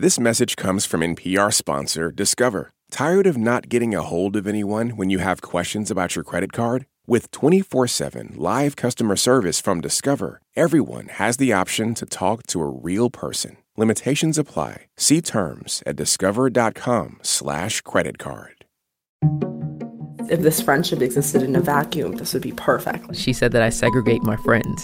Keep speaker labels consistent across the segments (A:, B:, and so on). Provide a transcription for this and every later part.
A: This message comes from NPR sponsor Discover. Tired of not getting a hold of anyone when you have questions about your credit card? With 24 7 live customer service from Discover, everyone has the option to talk to a real person. Limitations apply. See terms at discover.com/slash credit card.
B: If this friendship existed in a vacuum, this would be perfect.
C: She said that I segregate my friends.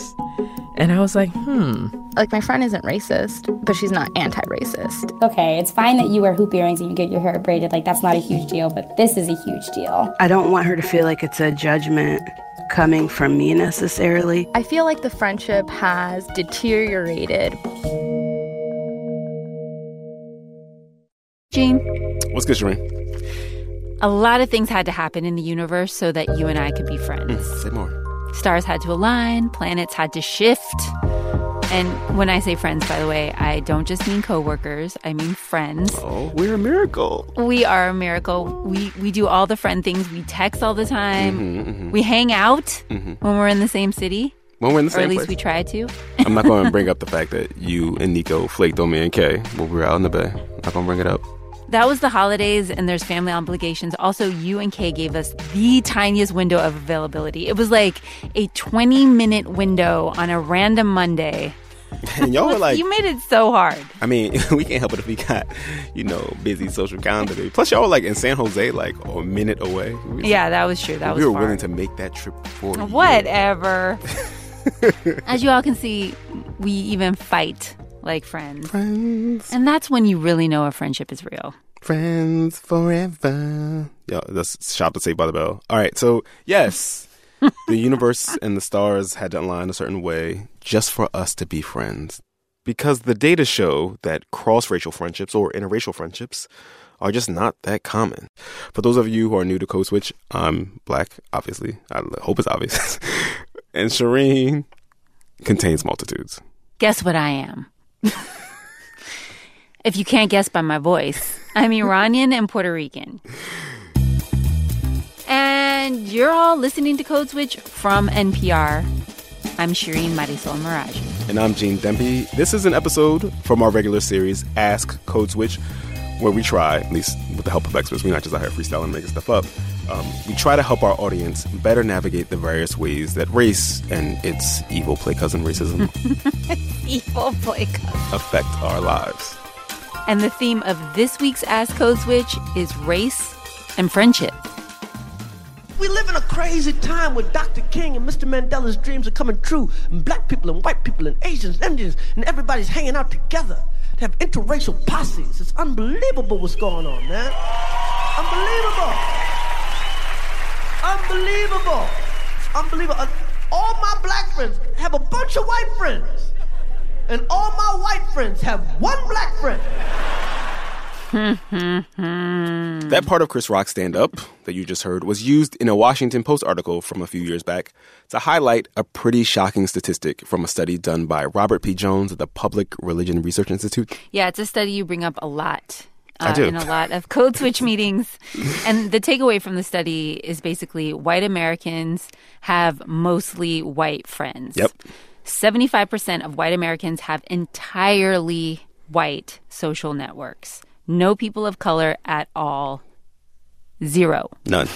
C: And I was like, hmm.
D: Like, my friend isn't racist, but she's not anti racist.
E: Okay, it's fine that you wear hoop earrings and you get your hair braided. Like, that's not a huge deal, but this is a huge deal.
F: I don't want her to feel like it's a judgment coming from me necessarily.
D: I feel like the friendship has deteriorated.
G: Gene.
H: What's good, Shireen?
G: A lot of things had to happen in the universe so that you and I could be friends.
H: Mm, say more.
G: Stars had to align, planets had to shift. And when I say friends, by the way, I don't just mean coworkers, I mean friends.
H: Oh, we're a miracle.
G: We are a miracle. We we do all the friend things. We text all the time. Mm-hmm, mm-hmm. We hang out mm-hmm. when we're in the same city.
H: When we're in the
G: or
H: same
G: at least
H: place.
G: we try to.
H: I'm not going to bring up the fact that you and Nico flaked on me and Kay when we were out in the bay. Not going to bring it up.
G: That was the holidays, and there's family obligations. Also, you and Kay gave us the tiniest window of availability. It was like a 20 minute window on a random Monday.
H: And y'all were like,
G: you made it so hard.
H: I mean, we can't help it if we got, you know, busy social calendar. Plus, y'all were like in San Jose, like a minute away.
G: We yeah, that was true. That
H: we
G: was.
H: We were
G: far.
H: willing to make that trip for you.
G: Whatever. As you all can see, we even fight like friends.
H: Friends.
G: And that's when you really know a friendship is real.
H: Friends forever. Yeah, that's shot to Saved by the Bell. All right, so yes, the universe and the stars had to align a certain way just for us to be friends. Because the data show that cross racial friendships or interracial friendships are just not that common. For those of you who are new to Code Switch, I'm black, obviously. I hope it's obvious. and Shireen contains multitudes.
G: Guess what I am? if you can't guess by my voice, I'm Iranian and Puerto Rican. And you're all listening to Code Switch from NPR. I'm Shireen Marisol Meraji.
H: And I'm Gene Demby. This is an episode from our regular series, Ask Code Switch, where we try, at least with the help of experts, we're not just out here freestyling and making stuff up. Um, we try to help our audience better navigate the various ways that race and its evil play cousin racism
G: evil play cousin
H: affect our lives.
G: And the theme of this week's Ask Code Switch is race and friendship.
I: We live in a crazy time where Dr. King and Mr. Mandela's dreams are coming true, and black people and white people and Asians, and Indians, and everybody's hanging out together to have interracial posses. It's unbelievable what's going on, man. Unbelievable. Unbelievable. It's unbelievable. All my black friends have a bunch of white friends, and all my white friends have one black friend.
H: that part of Chris Rock's stand up that you just heard was used in a Washington Post article from a few years back to highlight a pretty shocking statistic from a study done by Robert P. Jones at the Public Religion Research Institute.
G: Yeah, it's a study you bring up a lot.
H: Uh,
G: in a lot of code switch meetings. And the takeaway from the study is basically white Americans have mostly white friends.
H: Yep.
G: 75% of white Americans have entirely white social networks. No people of color at all. Zero.
H: None.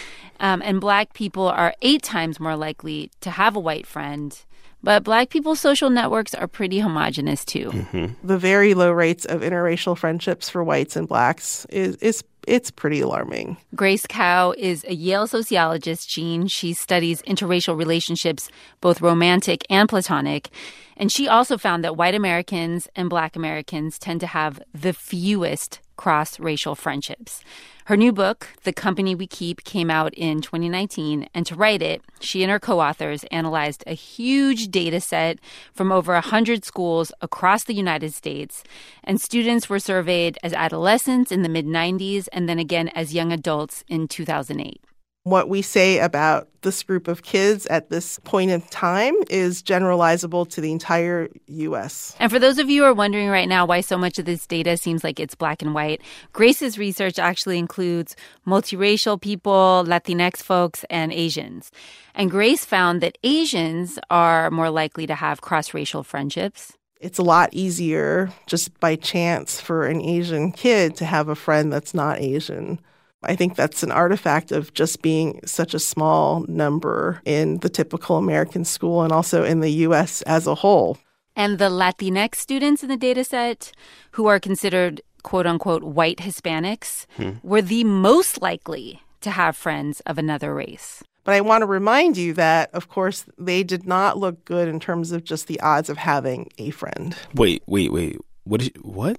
G: um, and black people are eight times more likely to have a white friend. But black people's social networks are pretty homogenous too.
H: Mm-hmm.
B: The very low rates of interracial friendships for whites and blacks is, is it's pretty alarming.
G: Grace Kao is a Yale sociologist, Gene. She studies interracial relationships, both romantic and platonic. And she also found that white Americans and black Americans tend to have the fewest cross racial friendships. Her new book, The Company We Keep, came out in 2019. And to write it, she and her co authors analyzed a huge data set from over 100 schools across the United States. And students were surveyed as adolescents in the mid 90s and then again as young adults in 2008
B: what we say about this group of kids at this point in time is generalizable to the entire US.
G: And for those of you who are wondering right now why so much of this data seems like it's black and white, Grace's research actually includes multiracial people, Latinx folks, and Asians. And Grace found that Asians are more likely to have cross racial friendships.
B: it's a lot easier just by chance for an Asian kid to have a friend that's not Asian. I think that's an artifact of just being such a small number in the typical American school and also in the US as a whole.
G: And the Latinx students in the data set, who are considered quote unquote white Hispanics, hmm. were the most likely to have friends of another race.
B: But I want to remind you that, of course, they did not look good in terms of just the odds of having a friend.
H: Wait, wait, wait. What? Is, what?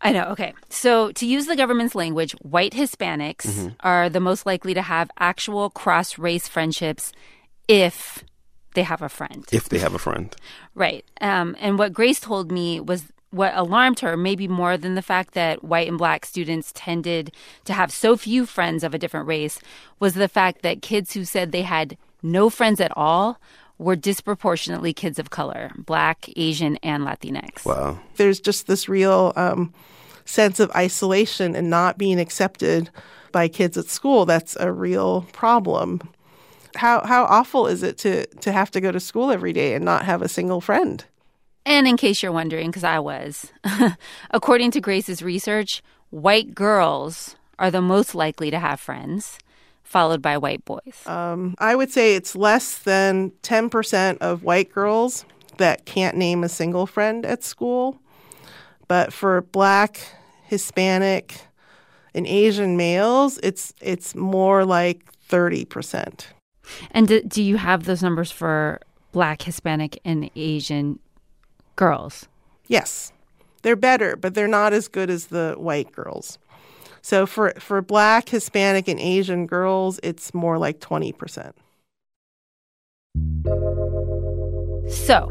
G: I know. Okay. So, to use the government's language, white Hispanics mm-hmm. are the most likely to have actual cross race friendships if they have a friend.
H: If they have a friend.
G: Right. Um, and what Grace told me was what alarmed her, maybe more than the fact that white and black students tended to have so few friends of a different race, was the fact that kids who said they had no friends at all were disproportionately kids of color black, Asian, and Latinx.
H: Wow.
B: There's just this real um, sense of isolation and not being accepted by kids at school. That's a real problem. How, how awful is it to, to have to go to school every day and not have a single friend?
G: And in case you're wondering, because I was, according to Grace's research, white girls are the most likely to have friends, followed by white boys.
B: Um, I would say it's less than 10% of white girls that can't name a single friend at school. But for black, Hispanic, and Asian males, it's it's more like 30%.
G: And do, do you have those numbers for black, Hispanic, and Asian girls.
B: Yes. They're better, but they're not as good as the white girls. So for for black, Hispanic and Asian girls, it's more like 20%.
G: So,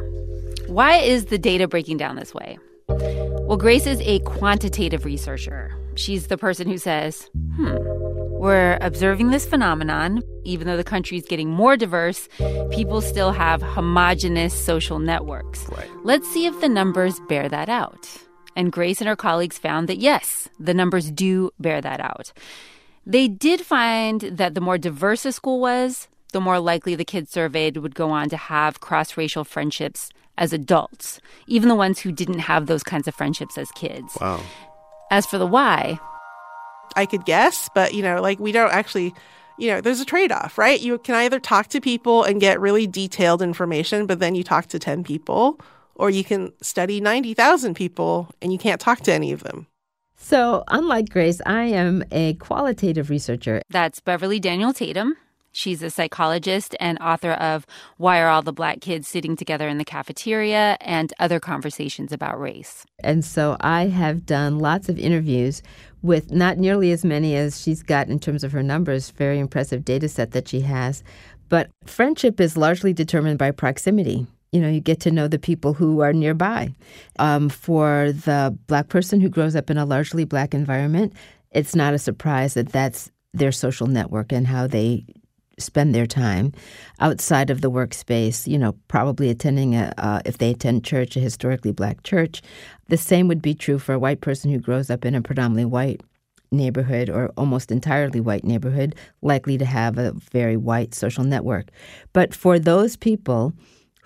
G: why is the data breaking down this way? Well, Grace is a quantitative researcher. She's the person who says, "Hmm, we're observing this phenomenon. Even though the country is getting more diverse, people still have homogenous social networks.
H: Right.
G: Let's see if the numbers bear that out. And Grace and her colleagues found that yes, the numbers do bear that out. They did find that the more diverse a school was, the more likely the kids surveyed would go on to have cross racial friendships as adults, even the ones who didn't have those kinds of friendships as kids.
H: Wow.
G: As for the why,
B: I could guess, but you know, like we don't actually you know, there's a trade off, right? You can either talk to people and get really detailed information, but then you talk to 10 people, or you can study 90,000 people and you can't talk to any of them.
C: So, unlike Grace, I am a qualitative researcher.
G: That's Beverly Daniel Tatum. She's a psychologist and author of Why Are All the Black Kids Sitting Together in the Cafeteria and Other Conversations About Race.
C: And so I have done lots of interviews with not nearly as many as she's got in terms of her numbers, very impressive data set that she has. But friendship is largely determined by proximity. You know, you get to know the people who are nearby. Um, for the black person who grows up in a largely black environment, it's not a surprise that that's their social network and how they spend their time outside of the workspace, you know, probably attending, a, uh, if they attend church, a historically black church. The same would be true for a white person who grows up in a predominantly white neighborhood or almost entirely white neighborhood, likely to have a very white social network. But for those people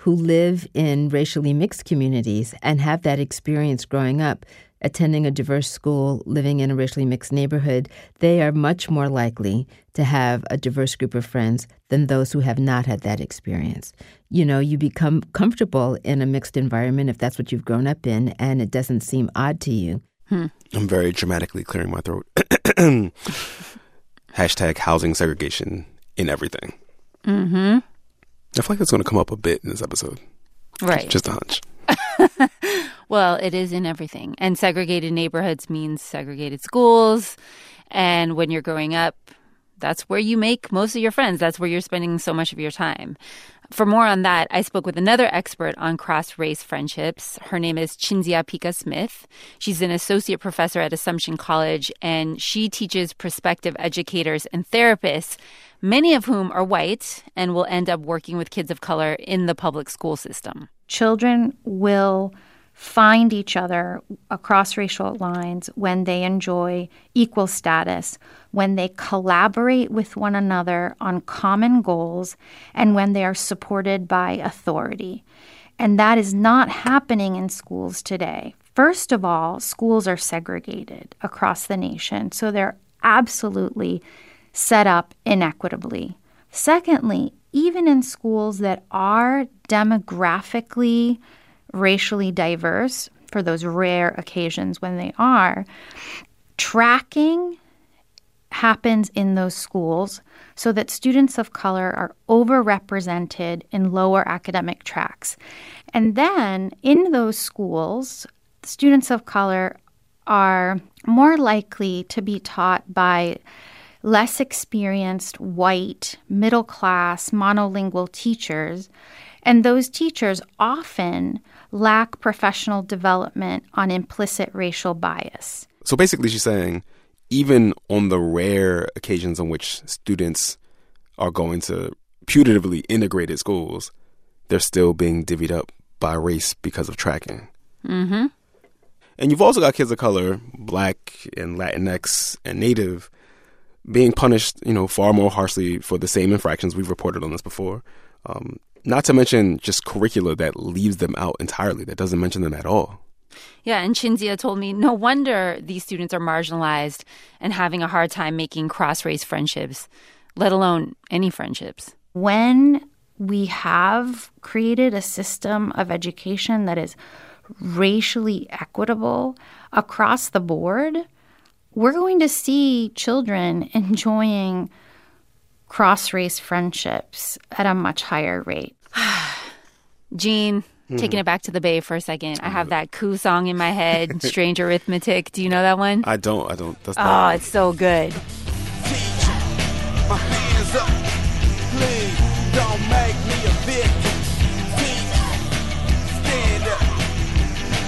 C: who live in racially mixed communities and have that experience growing up, attending a diverse school, living in a racially mixed neighborhood, they are much more likely to have a diverse group of friends than those who have not had that experience. You know, you become comfortable in a mixed environment if that's what you've grown up in and it doesn't seem odd to you.
H: Hmm. I'm very dramatically clearing my throat. Hashtag housing segregation in everything.
G: Mm-hmm.
H: I feel like that's going to come up a bit in this episode.
G: Right.
H: Just a hunch.
G: well, it is in everything. And segregated neighborhoods means segregated schools. And when you're growing up, that's where you make most of your friends. That's where you're spending so much of your time. For more on that, I spoke with another expert on cross race friendships. Her name is Cinzia Pica Smith. She's an associate professor at Assumption College, and she teaches prospective educators and therapists, many of whom are white and will end up working with kids of color in the public school system.
J: Children will find each other across racial lines when they enjoy equal status, when they collaborate with one another on common goals, and when they are supported by authority. And that is not happening in schools today. First of all, schools are segregated across the nation, so they're absolutely set up inequitably. Secondly, even in schools that are demographically racially diverse, for those rare occasions when they are, tracking happens in those schools so that students of color are overrepresented in lower academic tracks. And then in those schools, students of color are more likely to be taught by less experienced white, middle class, monolingual teachers. And those teachers often lack professional development on implicit racial bias.
H: So basically, she's saying even on the rare occasions on which students are going to putatively integrated schools, they're still being divvied up by race because of tracking.
G: Mm-hmm.
H: And you've also got kids of color, black and Latinx and Native, being punished, you know, far more harshly for the same infractions. We've reported on this before. Um, not to mention just curricula that leaves them out entirely, that doesn't mention them at all.
G: Yeah, and Cinzia told me no wonder these students are marginalized and having a hard time making cross race friendships, let alone any friendships.
J: When we have created a system of education that is racially equitable across the board, we're going to see children enjoying cross race friendships at a much higher rate.
G: Gene, mm-hmm. taking it back to the Bay for a second, I have that Koo song in my head, Strange Arithmetic. Do you know that one?
H: I don't. I don't.
G: That's oh, it's so good.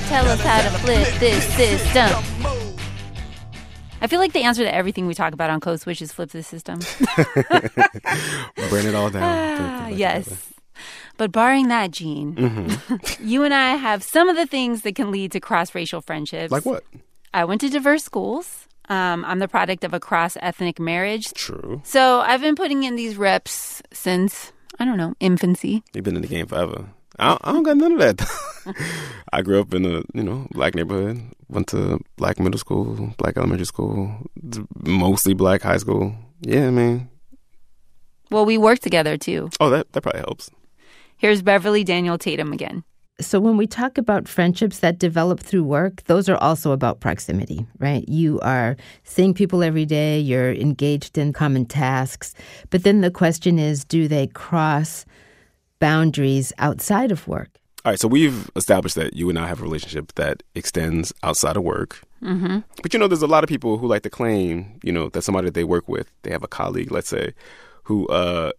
G: Tell us how to flip this system. I feel like the answer to everything we talk about on Code Switch is flip the system.
H: Burn it all down.
G: Ah, yes. But barring that, Gene, mm-hmm. you and I have some of the things that can lead to cross racial friendships.
H: Like what?
G: I went to diverse schools. Um, I'm the product of a cross ethnic marriage.
H: True.
G: So I've been putting in these reps since, I don't know, infancy.
H: You've been in the game forever. I don't, I don't got none of that. I grew up in a you know black neighborhood. Went to black middle school, black elementary school, mostly black high school. Yeah, I mean.
G: Well, we work together too.
H: Oh, that that probably helps.
G: Here's Beverly Daniel Tatum again.
C: So, when we talk about friendships that develop through work, those are also about proximity, right? You are seeing people every day, you're engaged in common tasks. But then the question is do they cross boundaries outside of work.
H: All right, so we've established that you and I have a relationship that extends outside of work.
G: Mm-hmm.
H: But you know, there's a lot of people who like to claim, you know, that somebody that they work with, they have a colleague, let's say, who uh,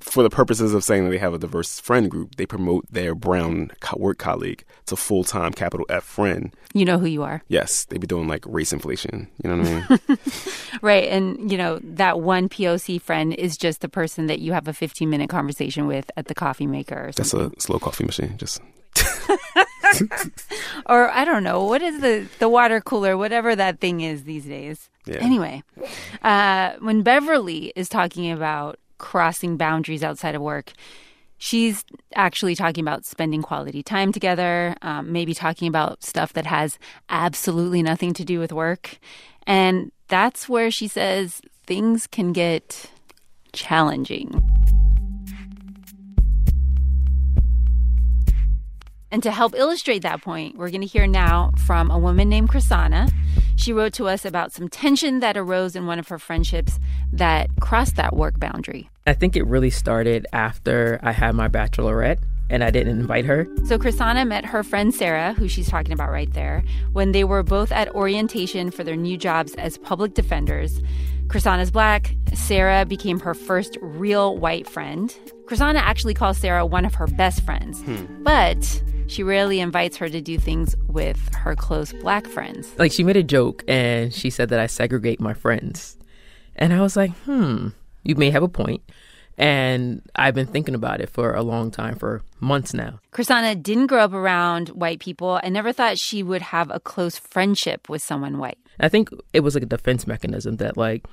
H: for the purposes of saying that they have a diverse friend group, they promote their brown work colleague to full time capital F friend.
G: You know who you are.
H: Yes, they be doing like race inflation. You know what I
G: mean? right. And, you know, that one POC friend is just the person that you have a 15 minute conversation with at the coffee maker.
H: That's a slow coffee machine. Just.
G: or I don't know what is the the water cooler, whatever that thing is these days.
H: Yeah.
G: Anyway, uh, when Beverly is talking about crossing boundaries outside of work. She's actually talking about spending quality time together, um, maybe talking about stuff that has absolutely nothing to do with work. And that's where she says things can get challenging. And to help illustrate that point, we're going to hear now from a woman named Chrisana. She wrote to us about some tension that arose in one of her friendships that crossed that work boundary.
K: I think it really started after I had my bachelorette and I didn't invite her.
G: So Chrisana met her friend Sarah, who she's talking about right there, when they were both at orientation for their new jobs as public defenders. Chrisana's black. Sarah became her first real white friend. Chrisana actually calls Sarah one of her best friends, hmm. but she rarely invites her to do things with her close black friends.
K: Like she made a joke and she said that I segregate my friends. And I was like, hmm, you may have a point. And I've been thinking about it for a long time, for months now.
G: Chrisana didn't grow up around white people and never thought she would have a close friendship with someone white.
K: I think it was like a defense mechanism that, like,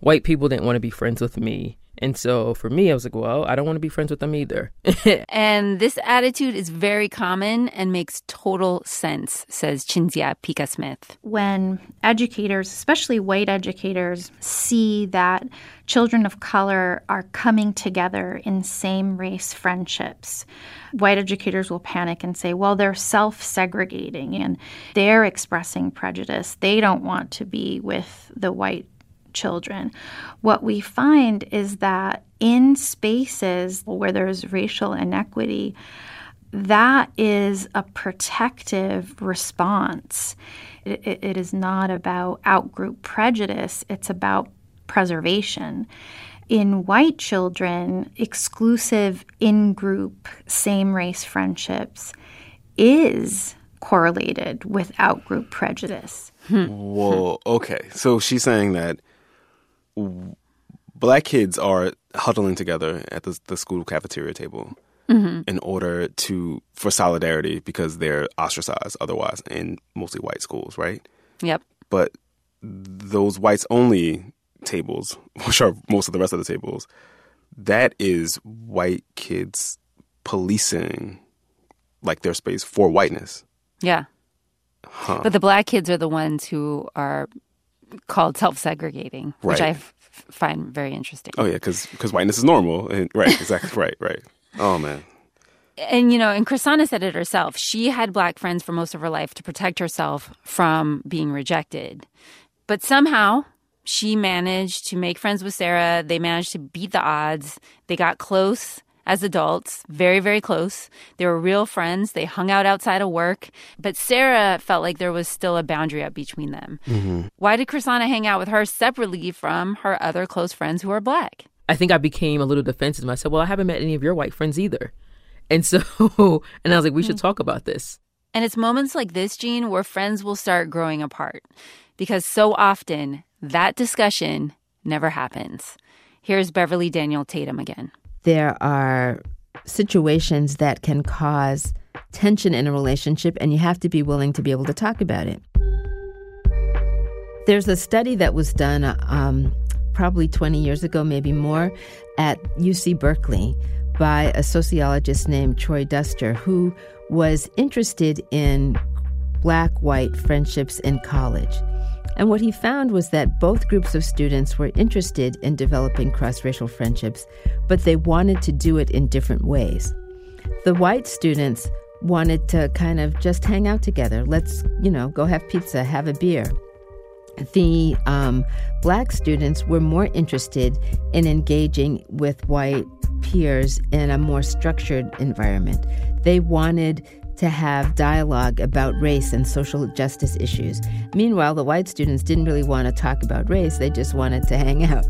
K: white people didn't want to be friends with me And so for me, I was like, well, I don't want to be friends with them either.
G: and this attitude is very common and makes total sense, says Cinzia Pica Smith.
J: When educators, especially white educators, see that children of color are coming together in same race friendships, white educators will panic and say, well, they're self segregating and they're expressing prejudice. They don't want to be with the white children. What we find is that in spaces where there's racial inequity, that is a protective response. It, it, it is not about outgroup prejudice, it's about preservation. In white children, exclusive in group, same race friendships is correlated with outgroup prejudice. Hmm.
H: Whoa, okay. So she's saying that black kids are huddling together at the, the school cafeteria table mm-hmm. in order to for solidarity because they're ostracized otherwise in mostly white schools, right?
G: Yep.
H: But those whites only tables, which are most of the rest of the tables, that is white kids policing like their space for whiteness.
G: Yeah. Huh. But the black kids are the ones who are called self-segregating, right. which I f- find very interesting.
H: Oh yeah, because because whiteness is normal, and, right? Exactly, right, right. Oh man.
G: And you know, and Chrishana said it herself. She had black friends for most of her life to protect herself from being rejected, but somehow she managed to make friends with Sarah. They managed to beat the odds. They got close as adults, very, very close. They were real friends. They hung out outside of work. But Sarah felt like there was still a boundary up between them. Mm-hmm. Why did Chrishana hang out with her separately from her other close friends who are black?
K: I think I became a little defensive. I said, Well, I haven't met any of your white friends either. And so, and I was like, We should mm. talk about this.
G: And it's moments like this, Gene, where friends will start growing apart because so often that discussion never happens. Here's Beverly Daniel Tatum again
C: there are situations that can cause tension in a relationship, and you have to be willing to be able to talk about it. There's a study that was done um, probably 20 years ago, maybe more, at UC Berkeley by a sociologist named Troy Duster, who was interested in black white friendships in college. And what he found was that both groups of students were interested in developing cross racial friendships, but they wanted to do it in different ways. The white students wanted to kind of just hang out together. Let's, you know, go have pizza, have a beer. The um, black students were more interested in engaging with white peers in a more structured environment. They wanted to have dialogue about race and social justice issues. Meanwhile, the white students didn't really want to talk about race, they just wanted to hang out.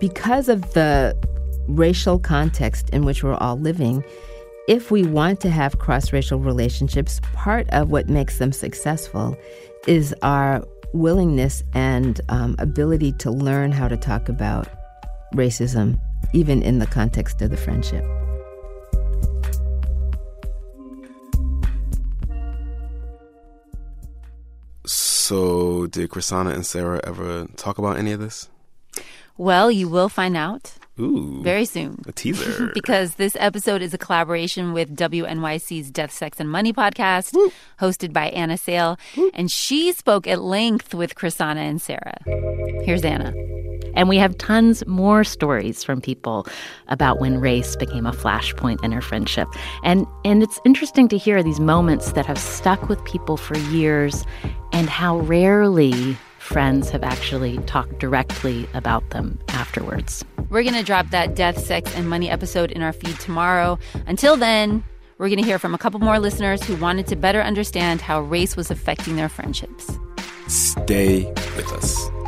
C: Because of the racial context in which we're all living, if we want to have cross racial relationships, part of what makes them successful is our willingness and um, ability to learn how to talk about racism even in the context of the friendship.
H: So, did Chrisana and Sarah ever talk about any of this?
G: Well, you will find out.
H: Ooh.
G: Very soon.
H: A teaser.
G: because this episode is a collaboration with WNYC's Death, Sex, and Money podcast, Woo. hosted by Anna Sale. Woo. And she spoke at length with Chrisana and Sarah. Here's Anna.
L: And we have tons more stories from people about when race became a flashpoint in our friendship. And and it's interesting to hear these moments that have stuck with people for years and how rarely friends have actually talked directly about them afterwards.
G: We're going to drop that death, sex, and money episode in our feed tomorrow. Until then, we're going to hear from a couple more listeners who wanted to better understand how race was affecting their friendships.
H: Stay with us.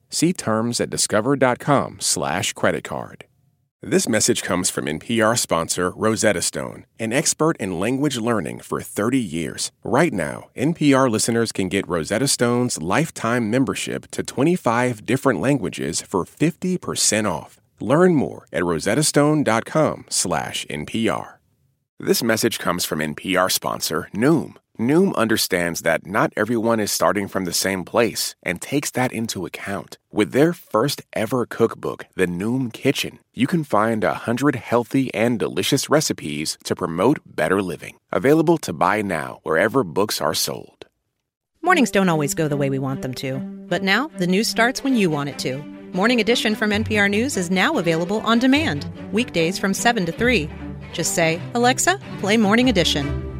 A: See terms at discover.com/slash credit card. This message comes from NPR sponsor Rosetta Stone, an expert in language learning for 30 years. Right now, NPR listeners can get Rosetta Stone's lifetime membership to 25 different languages for 50% off. Learn more at rosettastone.com/npr. This message comes from NPR sponsor Noom. Noom understands that not everyone is starting from the same place and takes that into account. With their first ever cookbook, The Noom Kitchen, you can find a hundred healthy and delicious recipes to promote better living. Available to buy now wherever books are sold.
M: Mornings don't always go the way we want them to, but now the news starts when you want it to. Morning Edition from NPR News is now available on demand, weekdays from 7 to 3. Just say, Alexa, play Morning Edition.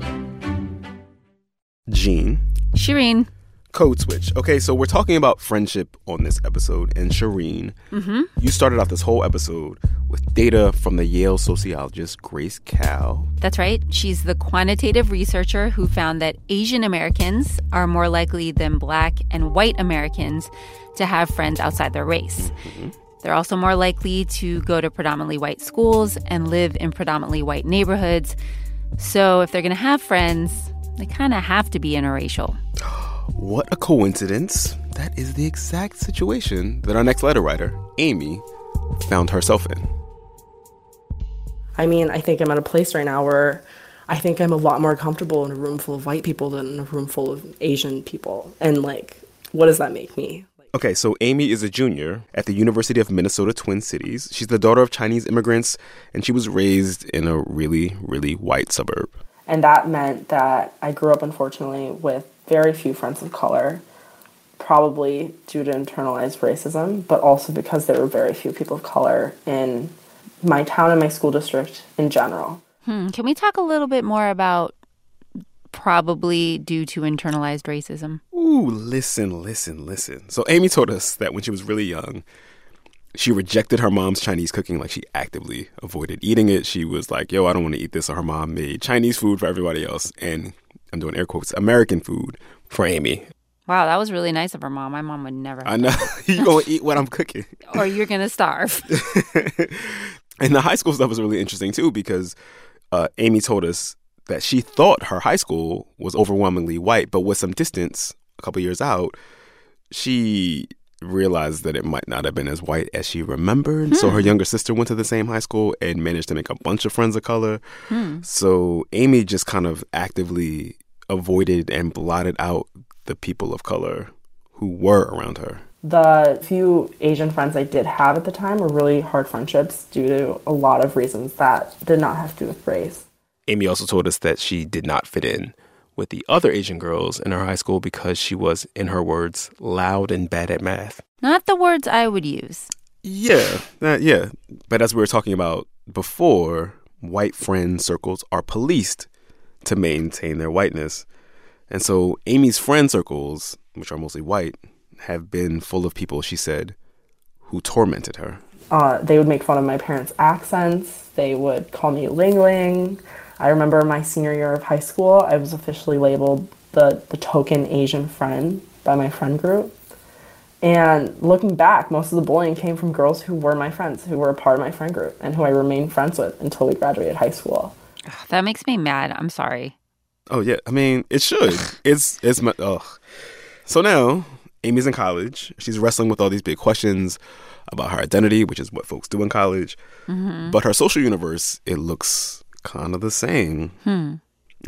H: Gene.
G: Shireen.
H: Code switch. Okay, so we're talking about friendship on this episode, and Shireen,
G: Mm-hmm.
H: you started out this whole episode with data from the Yale sociologist Grace Kao.
G: That's right. She's the quantitative researcher who found that Asian Americans are more likely than black and white Americans to have friends outside their race. They're also more likely to go to predominantly white schools and live in predominantly white neighborhoods. So if they're going to have friends, they kind of have to be interracial.
H: What a coincidence. That is the exact situation that our next letter writer, Amy, found herself in.
N: I mean, I think I'm at a place right now where I think I'm a lot more comfortable in a room full of white people than in a room full of Asian people. And like, what does that make me?
H: Okay, so Amy is a junior at the University of Minnesota Twin Cities. She's the daughter of Chinese immigrants, and she was raised in a really, really white suburb.
N: And that meant that I grew up, unfortunately, with very few friends of color, probably due to internalized racism, but also because there were very few people of color in my town and my school district in general.
G: Hmm. Can we talk a little bit more about probably due to internalized racism?
H: Ooh, listen, listen, listen. So Amy told us that when she was really young, she rejected her mom's Chinese cooking. Like she actively avoided eating it. She was like, "Yo, I don't want to eat this." So her mom made Chinese food for everybody else, and I'm doing air quotes, American food for Amy.
G: Wow, that was really nice of her mom. My mom would never.
H: I know you gonna eat what I'm cooking,
G: or you're gonna starve.
H: and the high school stuff was really interesting too because uh, Amy told us that she thought her high school was overwhelmingly white, but with some distance, a couple years out, she realized that it might not have been as white as she remembered. So her
G: Hmm.
H: younger sister went to the same high school and managed to make a bunch of friends of color.
G: Hmm.
H: So Amy just kind of actively avoided and blotted out the people of color who were around her.
N: The few Asian friends I did have at the time were really hard friendships due to a lot of reasons that did not have to do with race.
H: Amy also told us that she did not fit in with the other Asian girls in her high school because she was, in her words, loud and bad at math.
G: Not the words I would use.
H: Yeah, uh, yeah. But as we were talking about before, white friend circles are policed to maintain their whiteness. And so Amy's friend circles, which are mostly white, have been full of people, she said, who tormented her.
N: Uh, they would make fun of my parents' accents. They would call me Ling Ling. I remember my senior year of high school, I was officially labeled the, the token Asian friend by my friend group. And looking back, most of the bullying came from girls who were my friends, who were a part of my friend group, and who I remained friends with until we graduated high school.
G: That makes me mad. I'm sorry.
H: Oh yeah, I mean it should. it's it's my ugh. So now Amy's in college. She's wrestling with all these big questions about her identity, which is what folks do in college.
G: Mhm.
H: But her social universe, it looks kind of the same.
G: Hmm.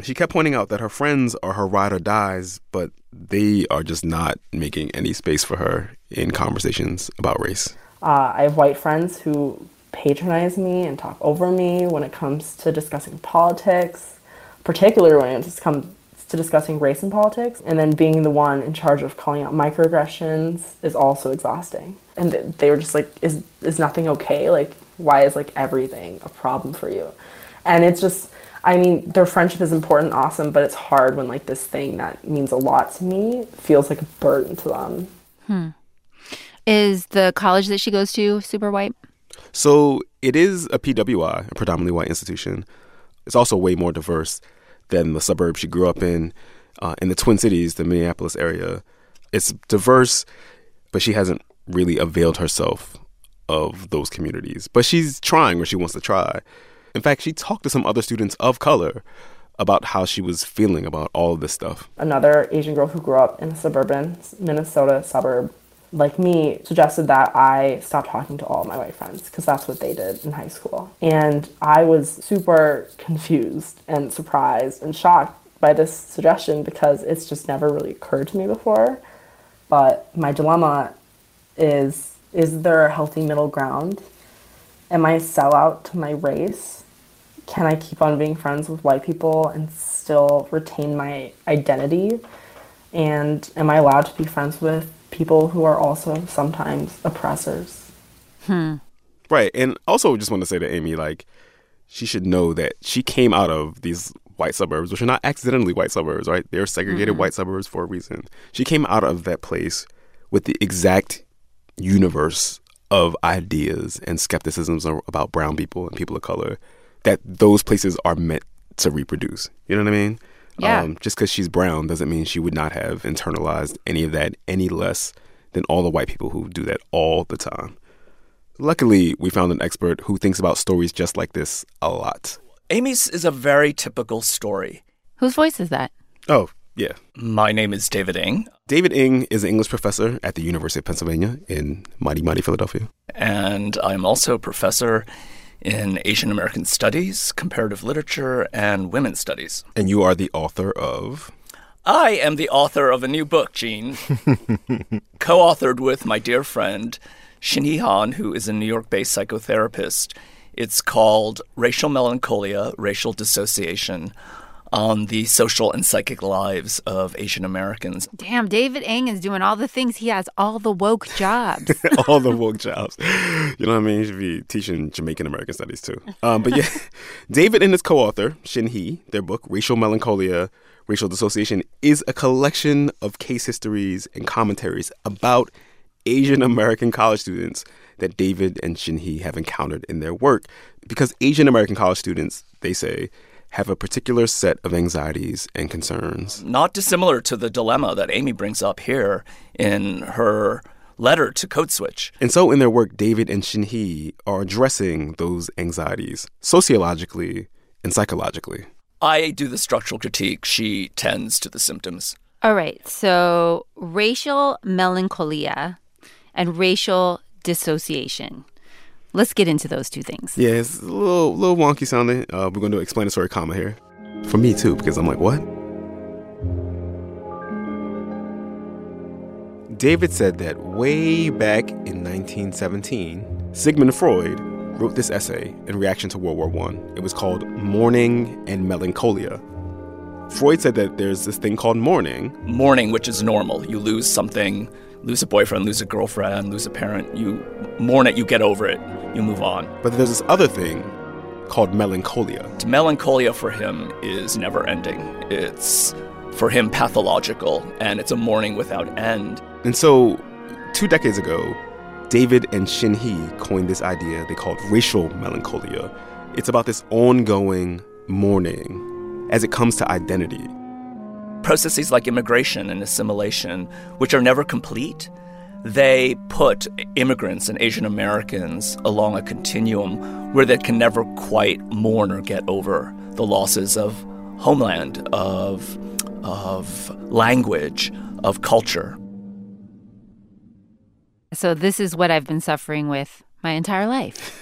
H: She kept pointing out that her friends are her ride or dies, but they are just not making any space for her in conversations about race.
N: Uh, I have white friends who patronize me and talk over me when it comes to discussing politics, particularly when it comes to discussing race and politics. And then being the one in charge of calling out microaggressions is also exhausting. And they were just like, "Is is nothing okay? Like, why is like everything a problem for you?" And it's just, I mean, their friendship is important, awesome, but it's hard when like this thing that means a lot to me feels like a burden to them.
G: Hmm. Is the college that she goes to super white?
H: So it is a PWI, a predominantly white institution. It's also way more diverse than the suburb she grew up in, uh, in the Twin Cities, the Minneapolis area. It's diverse, but she hasn't really availed herself of those communities. But she's trying where she wants to try. In fact, she talked to some other students of color about how she was feeling about all of this stuff.
N: Another Asian girl who grew up in a suburban Minnesota suburb like me suggested that I stop talking to all my white friends because that's what they did in high school. And I was super confused and surprised and shocked by this suggestion because it's just never really occurred to me before. But my dilemma is is there a healthy middle ground? Am I a sellout to my race? Can I keep on being friends with white people and still retain my identity? And am I allowed to be friends with people who are also sometimes oppressors?
G: Hmm.
H: Right. And also just want to say to Amy, like, she should know that she came out of these white suburbs, which are not accidentally white suburbs, right? They're segregated
G: Mm-hmm.
H: white suburbs for a reason. She came out of that place with the exact universe of ideas and skepticisms about brown people and people of color that those places are meant to reproduce. You know what I mean?
G: Yeah.
H: Um, just because she's brown doesn't mean she would not have internalized any of that any less than all the white people who do that all the time. Luckily, we found an expert who thinks about stories just like this a lot.
O: Amy's is a very typical story.
G: Whose voice is that?
H: Oh, yeah.
O: My name is David Eng,
H: David Eng is an English professor at the University of Pennsylvania in mighty, mighty Philadelphia.
O: and I'm also a professor in Asian American Studies, Comparative Literature, and Women's Studies.
H: And you are the author of.
O: I am the author of a new book, Gene, co authored with my dear friend Shinhee Han, who is a New York based psychotherapist. It's called Racial Melancholia, Racial Dissociation on the Social and Psychic Lives of Asian Americans.
G: Damn, David Eng is doing all the things. He has all the woke jobs.
H: all the woke jobs. You know what I mean? He should be teaching Jamaican American studies too. Um, but yeah, David and his co-author Shinhee, their book "Racial Melancholia, Racial Dissociation" is a collection of case histories and commentaries about Asian American college students that David and Shinhee have encountered in their work. Because Asian American college students, they say, have a particular set of anxieties and concerns.
O: Not dissimilar to the dilemma that Amy brings up here in her letter to Code Switch.
H: And so, in their work, David and Shinhee are addressing those anxieties sociologically and psychologically.
O: I do the structural critique, she tends to the symptoms.
G: All right. So, racial melancholia and racial dissociation. Let's get into those two things.
H: Yeah, it's a little, little wonky sounding. Uh, we're going to explanatory comma here. For me, too, because I'm like, what? David said that way back in 1917, Sigmund Freud wrote this essay in reaction to World War I. It was called Mourning and Melancholia. Freud said that there's this thing called mourning.
O: Mourning, which is normal. You lose something, lose a boyfriend, lose a girlfriend, lose a parent. You mourn it, you get over it, you move on.
H: But there's this other thing called melancholia.
O: Melancholia for him is never ending. It's for him pathological, and it's a mourning without end.
H: And so, two decades ago, David and Shinhee coined this idea they called racial melancholia. It's about this ongoing mourning as it comes to identity.
O: Processes like immigration and assimilation, which are never complete, they put immigrants and Asian Americans along a continuum where they can never quite mourn or get over the losses of homeland, of, of language, of culture.
G: So, this is what I've been suffering with my entire life.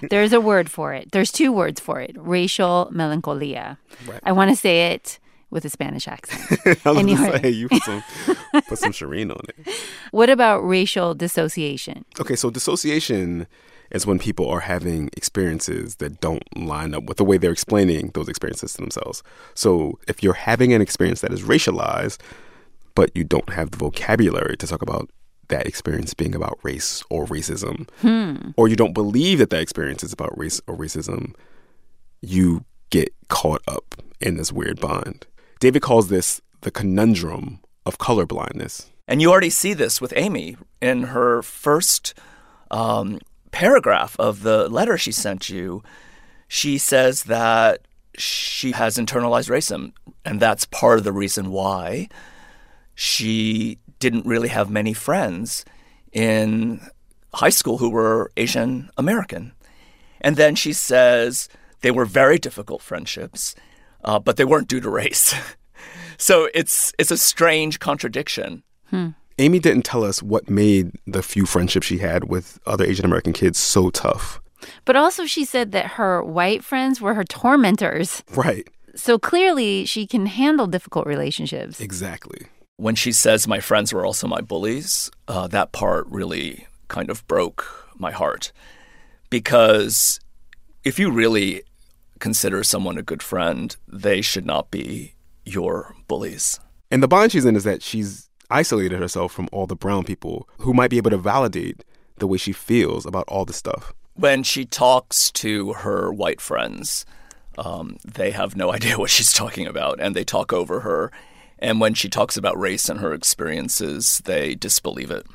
G: There's a word for it. There's two words for it racial melancholia.
H: Right.
G: I want to say it with a Spanish accent.
H: I was
G: Anyway.
H: say you put some put some Shireen on it.
G: What about racial dissociation?
H: Okay, so dissociation is when people are having experiences that don't line up with the way they're explaining those experiences to themselves. So if you're having an experience that is racialized, but you don't have the vocabulary to talk about that experience being about race or racism,
G: Hmm.
H: or you don't believe that that experience is about race or racism, you get caught up in this weird bind. David calls this the conundrum of colorblindness.
O: And you already see this with Amy in her first um, paragraph of the letter she sent you. She says that she has internalized racism, and that's part of the reason why she didn't really have many friends in high school who were Asian American. And then she says they were very difficult friendships, uh, but they weren't due to race. so it's it's a strange contradiction.
C: Hmm.
H: Amy didn't tell us what made the few friendships she had with other Asian American kids so tough.
G: But also, she said that her white friends were her tormentors.
H: Right.
G: So clearly, she can handle difficult relationships.
H: Exactly.
O: When she says my friends were also my bullies, uh, that part really kind of broke my heart. Because if you really consider someone a good friend, they should not be your bullies.
H: And the bond she's in is that she's isolated herself from all the brown people who might be able to validate the way she feels about all this stuff.
O: When she talks to her white friends, um, they have no idea what she's talking about and they talk over her. And when she talks about race and her experiences, they disbelieve it.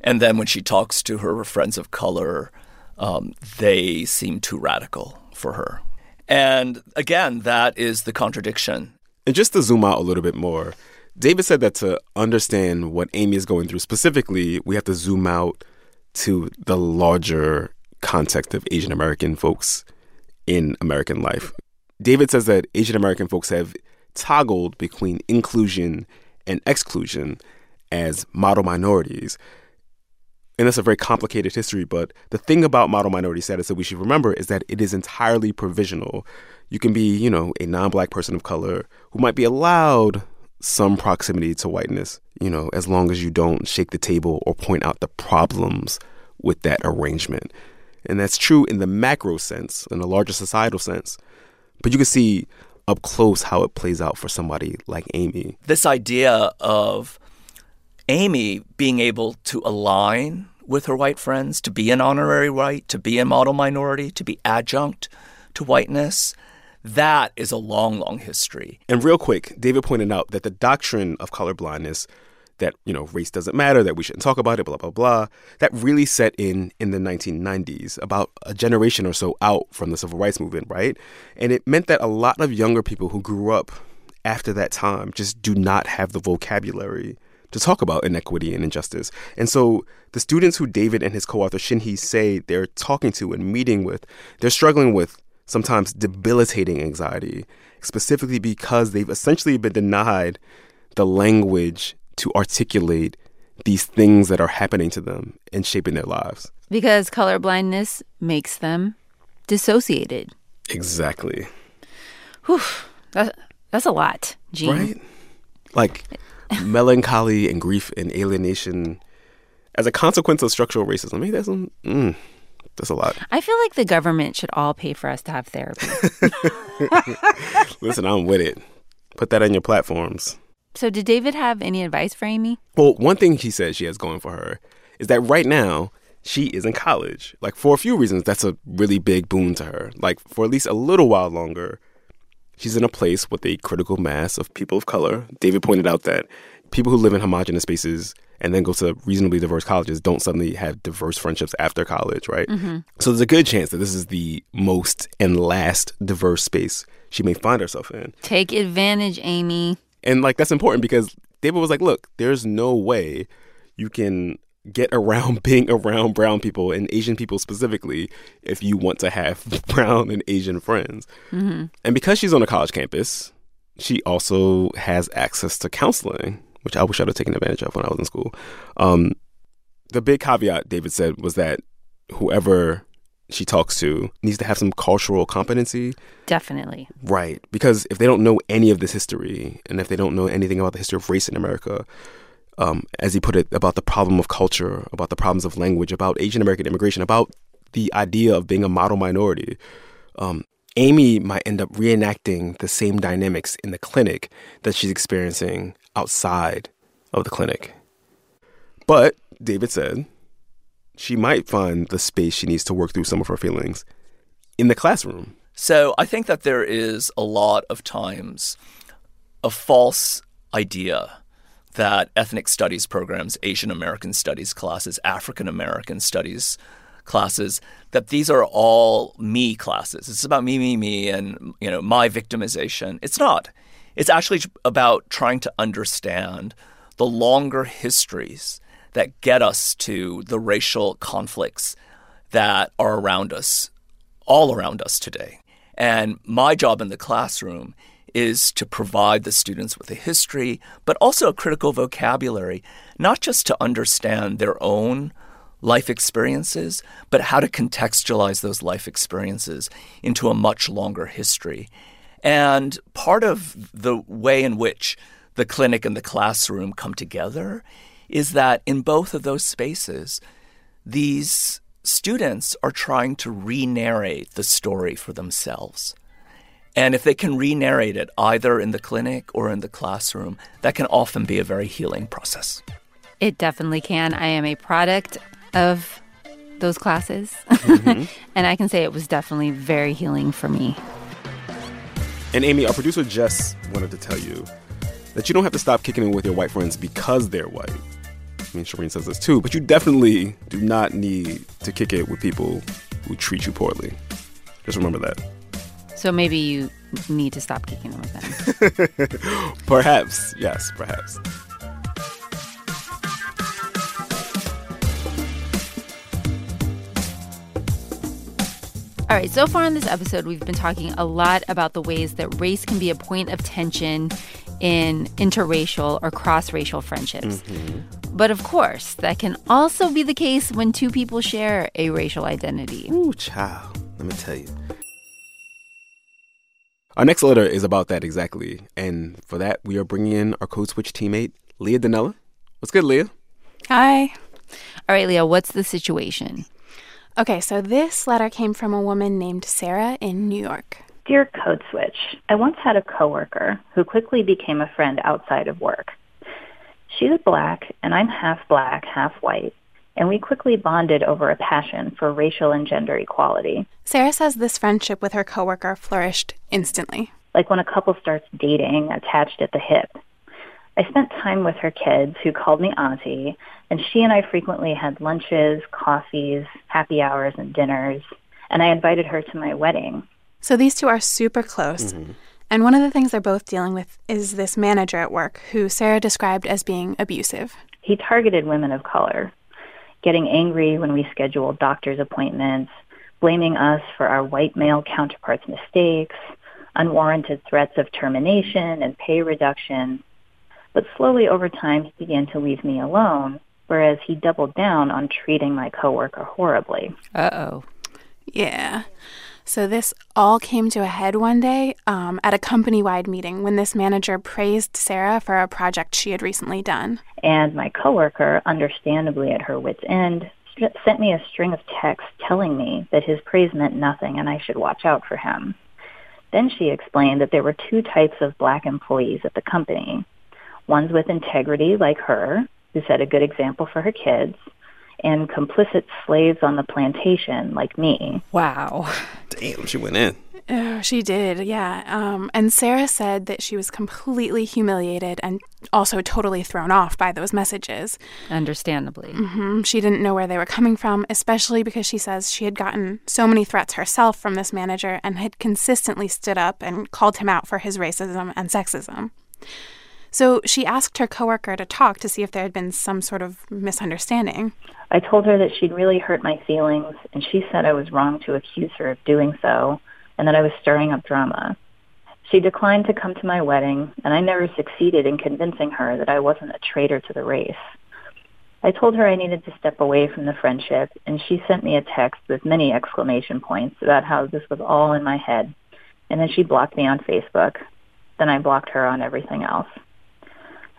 O: And then when she talks to her friends of color, um, they seem too radical for her. And again, that is the contradiction.
H: And just to zoom out a little bit more, David said that to understand what Amy is going through specifically, we have to zoom out to the larger context of Asian American folks in American life. David says that Asian American folks have toggled between inclusion and exclusion as model minorities. And that's a very complicated history, but the thing about model minority status that we should remember is that it is entirely provisional. You can be, you know, a non black person of color who might be allowed some proximity to whiteness, you know, as long as you don't shake the table or point out the problems with that arrangement. And that's true in the macro sense, in the larger societal sense. But you can see up close how it plays out for somebody like Amy.
O: This idea of Amy being able to align with her white friends, to be an honorary white, to be a model minority, to be adjunct to whiteness, that is a long, long history.
H: And real quick, David pointed out that the doctrine of colorblindness that, you know, race doesn't matter, that we shouldn't talk about it, blah, blah, blah, that really set in in the 1990s, about a generation or so out from the civil rights movement, right? And it meant that a lot of younger people who grew up after that time just do not have the vocabulary to talk about inequity and injustice. And so the students who David and his co-author Shinhee say they're talking to and meeting with, they're struggling with sometimes debilitating anxiety, specifically because they've essentially been denied the language to articulate these things that are happening to them and shaping their lives.
G: Because colorblindness makes them dissociated.
H: Exactly.
G: Whew. That, that's a lot, Gene.
H: Right? Like melancholy and grief and alienation as a consequence of structural racism. I mean, that's, mm, that's a lot.
G: I feel like the government should all pay for us to have therapy.
H: Listen, I'm with it. Put that on your platforms.
G: So, did David have any advice for Amy?
H: Well, one thing she says she has going for her is that right now she is in college. Like, for a few reasons, that's a really big boon to her. Like, for at least a little while longer, she's in a place with a critical mass of people of color. David pointed out that people who live in homogenous spaces and then go to reasonably diverse colleges don't suddenly have diverse friendships after college, right?
G: Mm-hmm.
H: So there's a good chance that this is the most and last diverse space she may find herself in.
G: Take advantage, Amy.
H: And like that's important because David was like, look, there's no way you can get around being around brown people and Asian people specifically if you want to have brown and Asian friends.
G: Mm-hmm.
H: And because she's on a college campus, she also has access to counseling, which I wish I'd have taken advantage of when I was in school. Um, the big caveat David said was that whoever she talks to needs to have some cultural competency.
G: Definitely.
H: Right. Because if they don't know any of this history and if they don't know anything about the history of race in America, um, as he put it, about the problem of culture, about the problems of language, about Asian American immigration, about the idea of being a model minority, um, Amy might end up reenacting the same dynamics in the clinic that she's experiencing outside of the clinic. But, David said, she might find the space she needs to work through some of her feelings in the classroom.
O: So I think that there is a lot of times a false idea that ethnic studies programs, Asian American studies classes, African American studies classes, that these are all me classes. It's about me, me, me, and you know my victimization. It's not. It's actually about trying to understand the longer histories that get us to the racial conflicts that are around us, all around us today. And my job in the classroom is to provide the students with a history, but also a critical vocabulary, not just to understand their own life experiences, but how to contextualize those life experiences into a much longer history. And part of the way in which the clinic and the classroom come together is that in both of those spaces, these students are trying to re narrate the story for themselves. And if they can re narrate it either in the clinic or in the classroom, that can often be a very healing process.
G: It definitely can. I am a product of those classes. Mm-hmm. and I can say it was definitely very healing for me.
H: And Amy, our producer Jess wanted to tell you that you don't have to stop kicking it with your white friends because they're white. I mean, Shireen says this too, but you definitely do not need to kick it with people who treat you poorly. Just remember that.
G: So maybe you need to stop kicking it with
H: them. perhaps, yes, perhaps.
G: All right, so far in this episode, we've been talking a lot about the ways that race can be a point of tension in interracial or cross racial friendships. Mm-hmm. But of course, that can also be the case when two people share a racial identity.
H: Ooh, child, let me tell you. Our next letter is about that exactly. And for that, we are bringing in our Code Switch teammate, Leah Donnella. What's good, Leah?
P: Hi.
G: All right, Leah, what's the situation?
P: Okay, so this letter came from a woman named Sarah in New York.
Q: Dear Code Switch, I once had a coworker who quickly became a friend outside of work. She's black, and I'm half black, half white and we quickly bonded over a passion for racial and gender equality.
P: Sarah says this friendship with her coworker flourished instantly.
Q: Like when a couple starts dating, attached at the hip. I spent time with her kids, who called me auntie, and she and I frequently had lunches, coffees, happy hours, and dinners, and I invited her to my wedding.
P: So these two are super close. Mm-hmm. And one of the things they're both dealing with is this manager at work who Sarah described as being abusive.
Q: He targeted women of color, getting angry when we scheduled doctor's appointments, blaming us for our white male counterparts' mistakes, unwarranted threats of termination and pay reduction. But slowly over time, he began to leave me alone, whereas he doubled down on treating my coworker horribly.
G: Uh oh.
P: Yeah. So this all came to a head one day um, at a company-wide meeting when this manager praised Sarah for a project she had recently done.
Q: And my coworker, understandably at her wits' end, sent me a string of texts telling me that his praise meant nothing and I should watch out for him. Then she explained that there were two types of black employees at the company. Ones with integrity, like her, who set a good example for her kids, and complicit slaves on the plantation like me.
G: Wow.
H: Damn, she went in.
P: Oh, she did, yeah. Um, and Sarah said that she was completely humiliated and also totally thrown off by those messages.
G: Understandably.
P: Mm-hmm. She didn't know where they were coming from, especially because she says she had gotten so many threats herself from this manager and had consistently stood up and called him out for his racism and sexism. So she asked her coworker to talk to see if there had been some sort of misunderstanding.
Q: I told her that she'd really hurt my feelings, and she said I was wrong to accuse her of doing so, and that I was stirring up drama. She declined to come to my wedding, and I never succeeded in convincing her that I wasn't a traitor to the race. I told her I needed to step away from the friendship, and she sent me a text with many exclamation points about how this was all in my head. And then she blocked me on Facebook. Then I blocked her on everything else.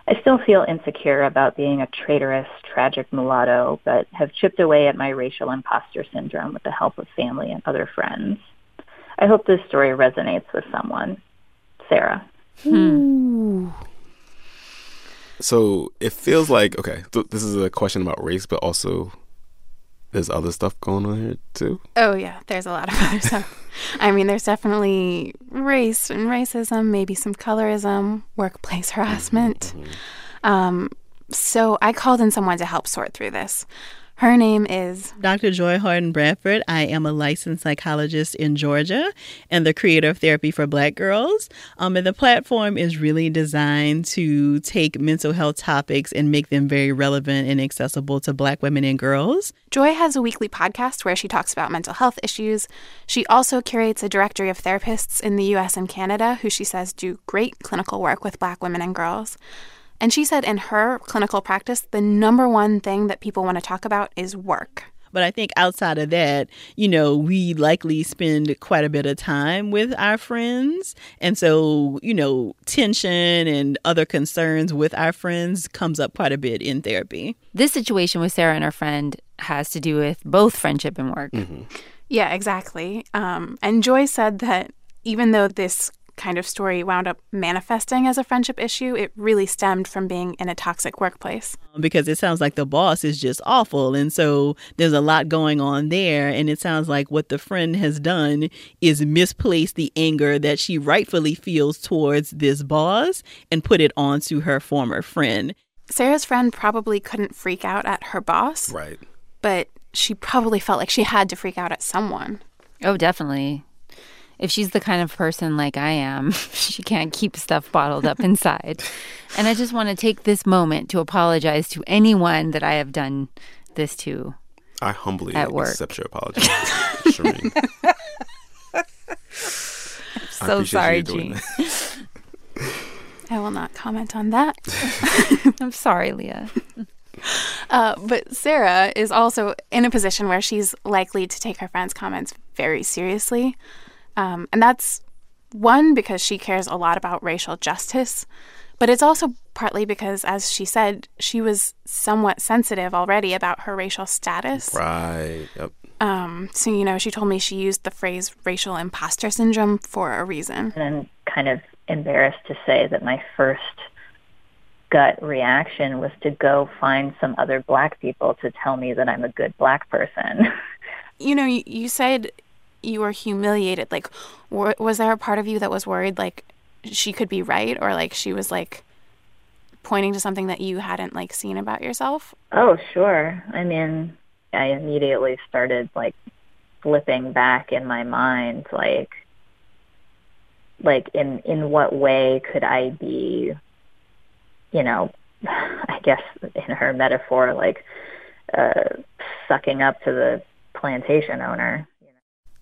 Q: I still feel insecure about being a traitorous, tragic mulatto, but have chipped away at my racial imposter syndrome with the help of family and other friends. I hope this story resonates with someone. Sarah.
G: Hmm.
H: So it feels like, okay, th- this is a question about race, but also there's other stuff going on here too.
P: Oh, yeah, there's a lot of other stuff. I mean, there's definitely race and racism, maybe some colorism, workplace harassment. Mm-hmm. Um, so I called in someone to help sort through this. Her name is
R: Dr. Joy Harden Bradford. I am a licensed psychologist in Georgia and the creator of Therapy for Black Girls. Um, and the platform is really designed to take mental health topics and make them very relevant and accessible to Black women and girls.
P: Joy has a weekly podcast where she talks about mental health issues. She also curates a directory of therapists in the US and Canada who she says do great clinical work with Black women and girls. And she said in her clinical practice, the number one thing that people want to talk about is work.
R: But I think outside of that, you know, we likely spend quite a bit of time with our friends. And so, you know, tension and other concerns with our friends comes up quite a bit in therapy.
G: This situation with Sarah and her friend has to do with both friendship and work.
H: Mm-hmm.
P: Yeah, exactly. Um, and Joy said that even though this kind of story wound up manifesting as a friendship issue, it really stemmed from being in a toxic workplace.
R: Um, because it sounds like the boss is just awful. And so there's a lot going on there. And it sounds like what the friend has done is misplaced the anger that she rightfully feels towards this boss and put it onto her former friend.
P: Sarah's friend probably couldn't freak out at her boss.
H: Right.
P: But she probably felt like she had to freak out at someone.
G: Oh, definitely if she's the kind of person like I am, she can't keep stuff bottled up inside. and I just want to take this moment to apologize to anyone that I have done this to.
H: I humbly
G: at work.
H: accept your apology, Shireen.
G: so sorry, Gene.
P: I will not comment on that.
G: I'm sorry, Leah.
P: Uh, but Sarah is also in a position where she's likely to take her friend's comments very seriously. Um, and that's one, because she cares a lot about racial justice, but it's also partly because, as she said, she was somewhat sensitive already about her racial status.
H: Right. Yep.
P: Um, so, you know, she told me she used the phrase racial imposter syndrome for a reason.
Q: And I'm kind of embarrassed to say that my first gut reaction was to go find some other black people to tell me that I'm a good black person.
P: you know, you, you said you were humiliated like was there a part of you that was worried like she could be right or like she was like pointing to something that you hadn't like seen about yourself?
Q: Oh sure. I mean i immediately started like flipping back in my mind like like in in what way could i be you know i guess in her metaphor like uh sucking up to the plantation owner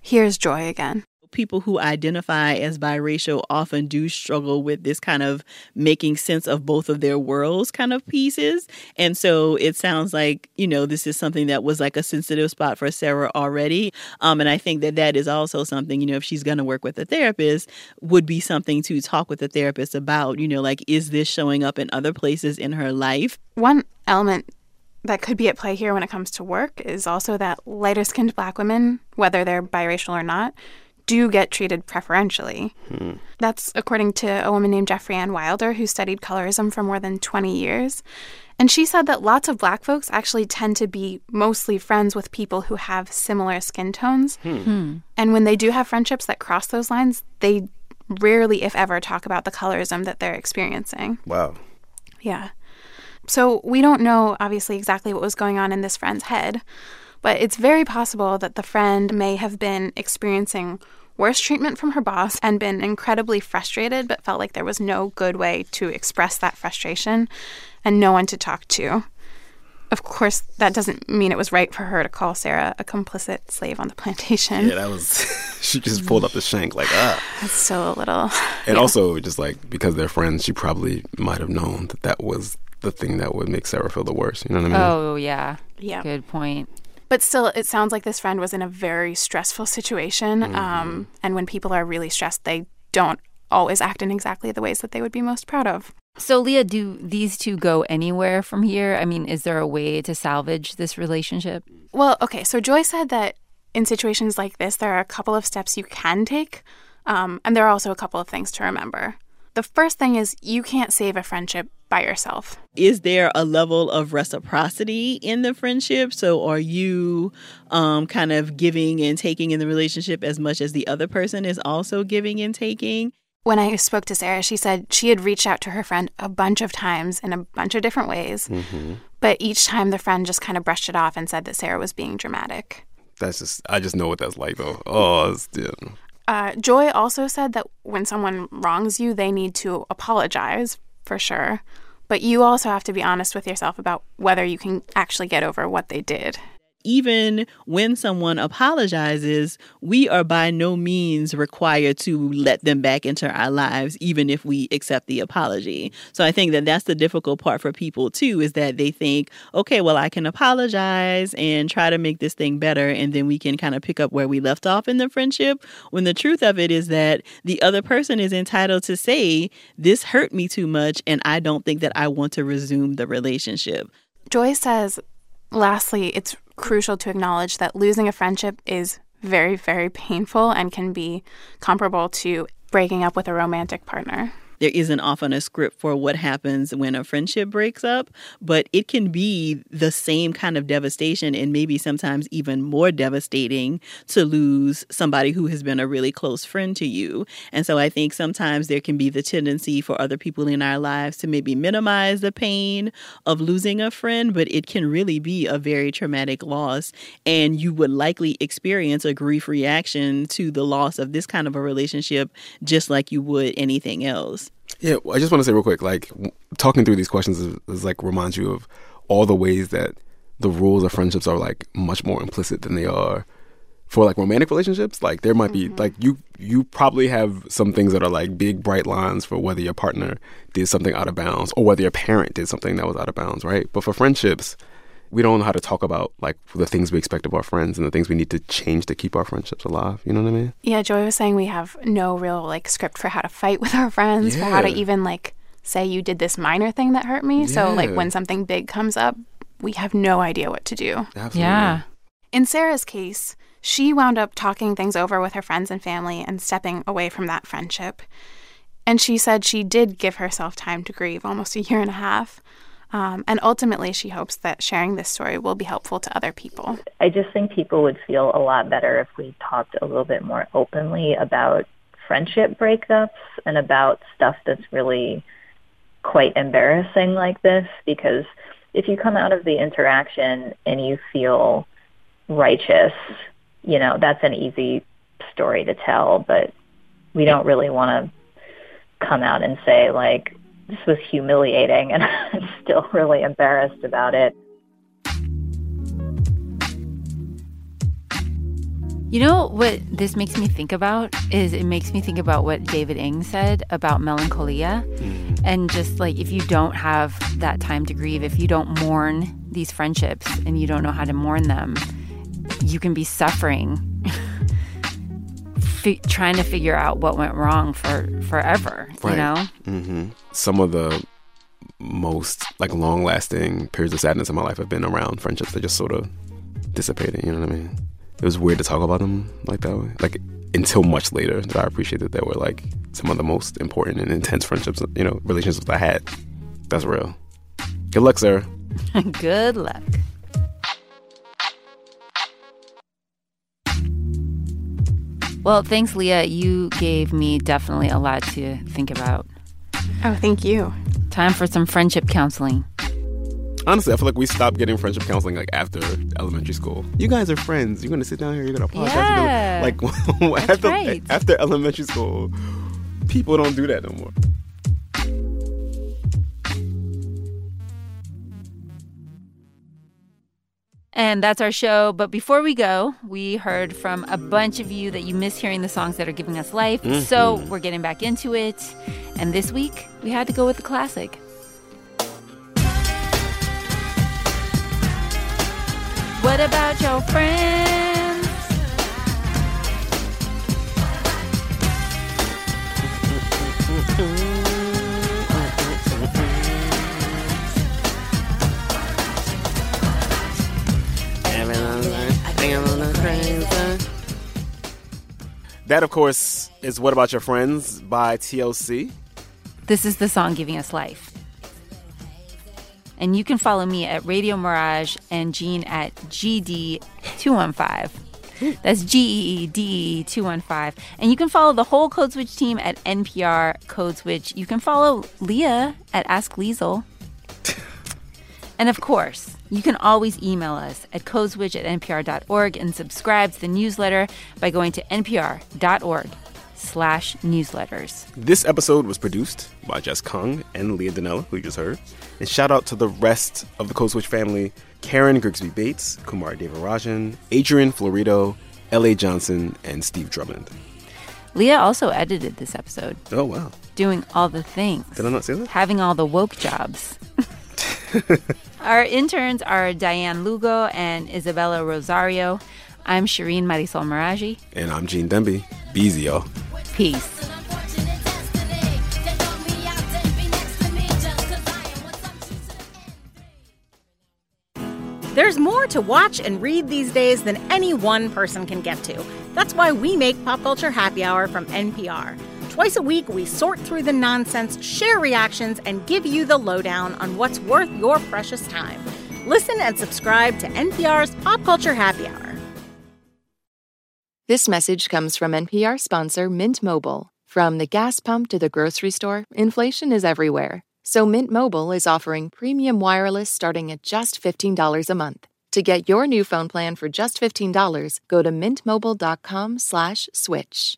P: Here's Joy again.
R: People who identify as biracial often do struggle with this kind of making sense of both of their worlds kind of pieces. And so it sounds like, you know, this is something that was like a sensitive spot for Sarah already. Um, and I think that that is also something, you know, if she's going to work with a therapist, would be something to talk with the therapist about, you know, like, is this showing up in other places in her life?
P: One element that could be at play here when it comes to work is also that lighter skinned black women, whether they're biracial or not, do get treated preferentially. Hmm. That's according to a woman named JeffriAnne Wilder, who studied colorism for more than 20 years. And she said that lots of black folks actually tend to be mostly friends with people who have similar skin tones.
H: Hmm.
P: Hmm. And when they do have friendships that cross those lines, they rarely, if ever, talk about the colorism that they're experiencing.
H: Wow.
P: Yeah. So we don't know, obviously, exactly what was going on in this friend's head, but it's very possible that the friend may have been experiencing worse treatment from her boss and been incredibly frustrated, but felt like there was no good way to express that frustration and no one to talk to. Of course, that doesn't mean it was right for her to call Sarah a complicit slave on the plantation.
H: Yeah, that was. she just pulled up the shank, like, ah.
P: That's so little.
H: And yeah. also, just like, because they're friends, she probably might have known that that was the thing that would make Sarah feel the worst. You know what I mean?
G: Oh, yeah.
P: Yeah.
G: Good point.
P: But still, it sounds like this friend was in a very stressful situation. Mm-hmm. Um, and when people are really stressed, they don't always act in exactly the ways that they would be most proud of.
G: So, Leah, do these two go anywhere from here? I mean, is there a way to salvage this relationship?
P: Well, okay. So, Joy said that in situations like this, there are a couple of steps you can take. Um, and there are also a couple of things to remember. The first thing is you can't save a friendship by yourself.
R: Is there a level of reciprocity in the friendship? So are you um, kind of giving and taking in the relationship as much as the other person is also giving and taking?
P: When I spoke to Sarah, she said she had reached out to her friend a bunch of times in a bunch of different ways,
H: hmm
P: but each time the friend just kind of brushed it off and said that Sarah was being dramatic.
H: That's just I just know what that's like though. Oh, it's, yeah.
P: Uh, Joy also said that when someone wrongs you, they need to apologize for sure. But you also have to be honest with yourself about whether you can actually get over what they did.
R: Even when someone apologizes, we are by no means required to let them back into our lives, even if we accept the apology. So I think that that's the difficult part for people too, is that they think, okay, well, I can apologize and try to make this thing better, and then we can kind of pick up where we left off in the friendship. When the truth of it is that the other person is entitled to say, this hurt me too much, and I don't think that I want to resume the relationship.
P: Joy says, lastly, it's crucial to acknowledge that losing a friendship is very, very painful and can be comparable to breaking up with a romantic partner.
R: There isn't often a script for what happens when a friendship breaks up, but it can be the same kind of devastation and maybe sometimes even more devastating to lose somebody who has been a really close friend to you. And so I think sometimes there can be the tendency for other people in our lives to maybe minimize the pain of losing a friend, but it can really be a very traumatic loss. And you would likely experience a grief reaction to the loss of this kind of a relationship just like you would anything else.
H: Yeah, I just want to say real quick, like talking through these questions is, is like reminds you of all the ways that the rules of friendships are like much more implicit than they are for like romantic relationships. Like there might be mm-hmm. like you you probably have some things that are like big bright lines for whether your partner did something out of bounds or whether your parent did something that was out of bounds, right? But for friendships, we don't know how to talk about like the things we expect of our friends and the things we need to change to keep our friendships alive. You know what I mean?
P: Yeah, Joy was saying we have no real like script for how to fight with our friends, for how to even like say you did this minor thing that hurt me. So like when something big comes up, we have no idea what to do.
H: Absolutely.
G: Yeah.
P: In Sarah's case, she wound up talking things over with her friends and family and stepping away from that friendship. And she said she did give herself time to grieve, almost a year and a half. Um, and ultimately, she hopes that sharing this story will be helpful to other people.
Q: I just think people would feel a lot better if we talked a little bit more openly about friendship breakups and about stuff that's really quite embarrassing like this because if you come out of the interaction and you feel righteous, you know, that's an easy story to tell, but we don't really want to come out and say like this was humiliating and I'm still really embarrassed about it.
G: You know what this makes me think about is it makes me think about what David Eng said about melancholia. Mm-hmm. And just like if you don't have that time to grieve, if you don't mourn these friendships and you don't know how to mourn them, you can be suffering fi- trying to figure out what went wrong for forever, you know?
H: hmm Some of the most like long lasting periods of sadness in my life have been around friendships that just sort of dissipated. You know what I mean? It was weird to talk about them like that way. Like until much later that I appreciated that they were like some of the most important and intense friendships, you know, relationships I had. That's real. Good luck, Sarah.
G: Good luck. Well, thanks, Leah. You gave me definitely a lot to think about.
P: Oh, thank you.
G: Time for some friendship counseling.
H: Honestly, I feel like we stopped getting friendship counseling like after elementary school. You guys are friends. You're gonna sit down here. You're gonna apologize. You're
G: Yeah,
H: gonna, like after
G: right.
H: after elementary school, people don't do that no more.
G: And that's our show. But before we go, we heard from a bunch of you that you miss hearing the songs that are giving us life. So
S: Mhm.
G: we're getting back into it. And this week, we had to go with the classic. What about your friends?
H: That, of course, is What About Your Friends by TLC.
G: This is the song giving us life. And you can follow me at Radio Mirage and Gene at GeeDee215. That's G E E D E 215. And you can follow the whole Code Switch team at NPR Code Switch. You can follow Leah at Ask Liesel. And of course, you can always email us at codeswitch at npr.org and subscribe to the newsletter by going to npr.org slash newsletters.
H: This episode was produced by Jess Kung and Leah Donnella, who you just heard. And shout out to the rest of the Code Switch family Karen Grigsby Bates, Kumar Devarajan, Adrian Florido, L.A. Johnson, and Steve Drummond.
G: Leah also edited this episode.
H: Oh, wow.
G: Doing all the things.
H: Did I not say that?
G: Having all the woke jobs. Our interns are Diane Lugo and Isabella Rosario. I'm Shireen Marisol Meraji.
H: And I'm Gene Demby. Be easy, y'all.
G: Peace.
S: There's more to watch and read these days than any one person can get to. That's why we make Pop Culture Happy Hour from NPR. Twice a week, we sort through the nonsense, share reactions, and give you the lowdown on what's worth your precious time. Listen and subscribe to NPR's Pop Culture Happy Hour.
T: This message comes from NPR sponsor Mint Mobile. From the gas pump to the grocery store, inflation is everywhere. So Mint Mobile is offering premium wireless starting at just $15 a month. To get your new phone plan for just $15, go to mintmobile.com/switch.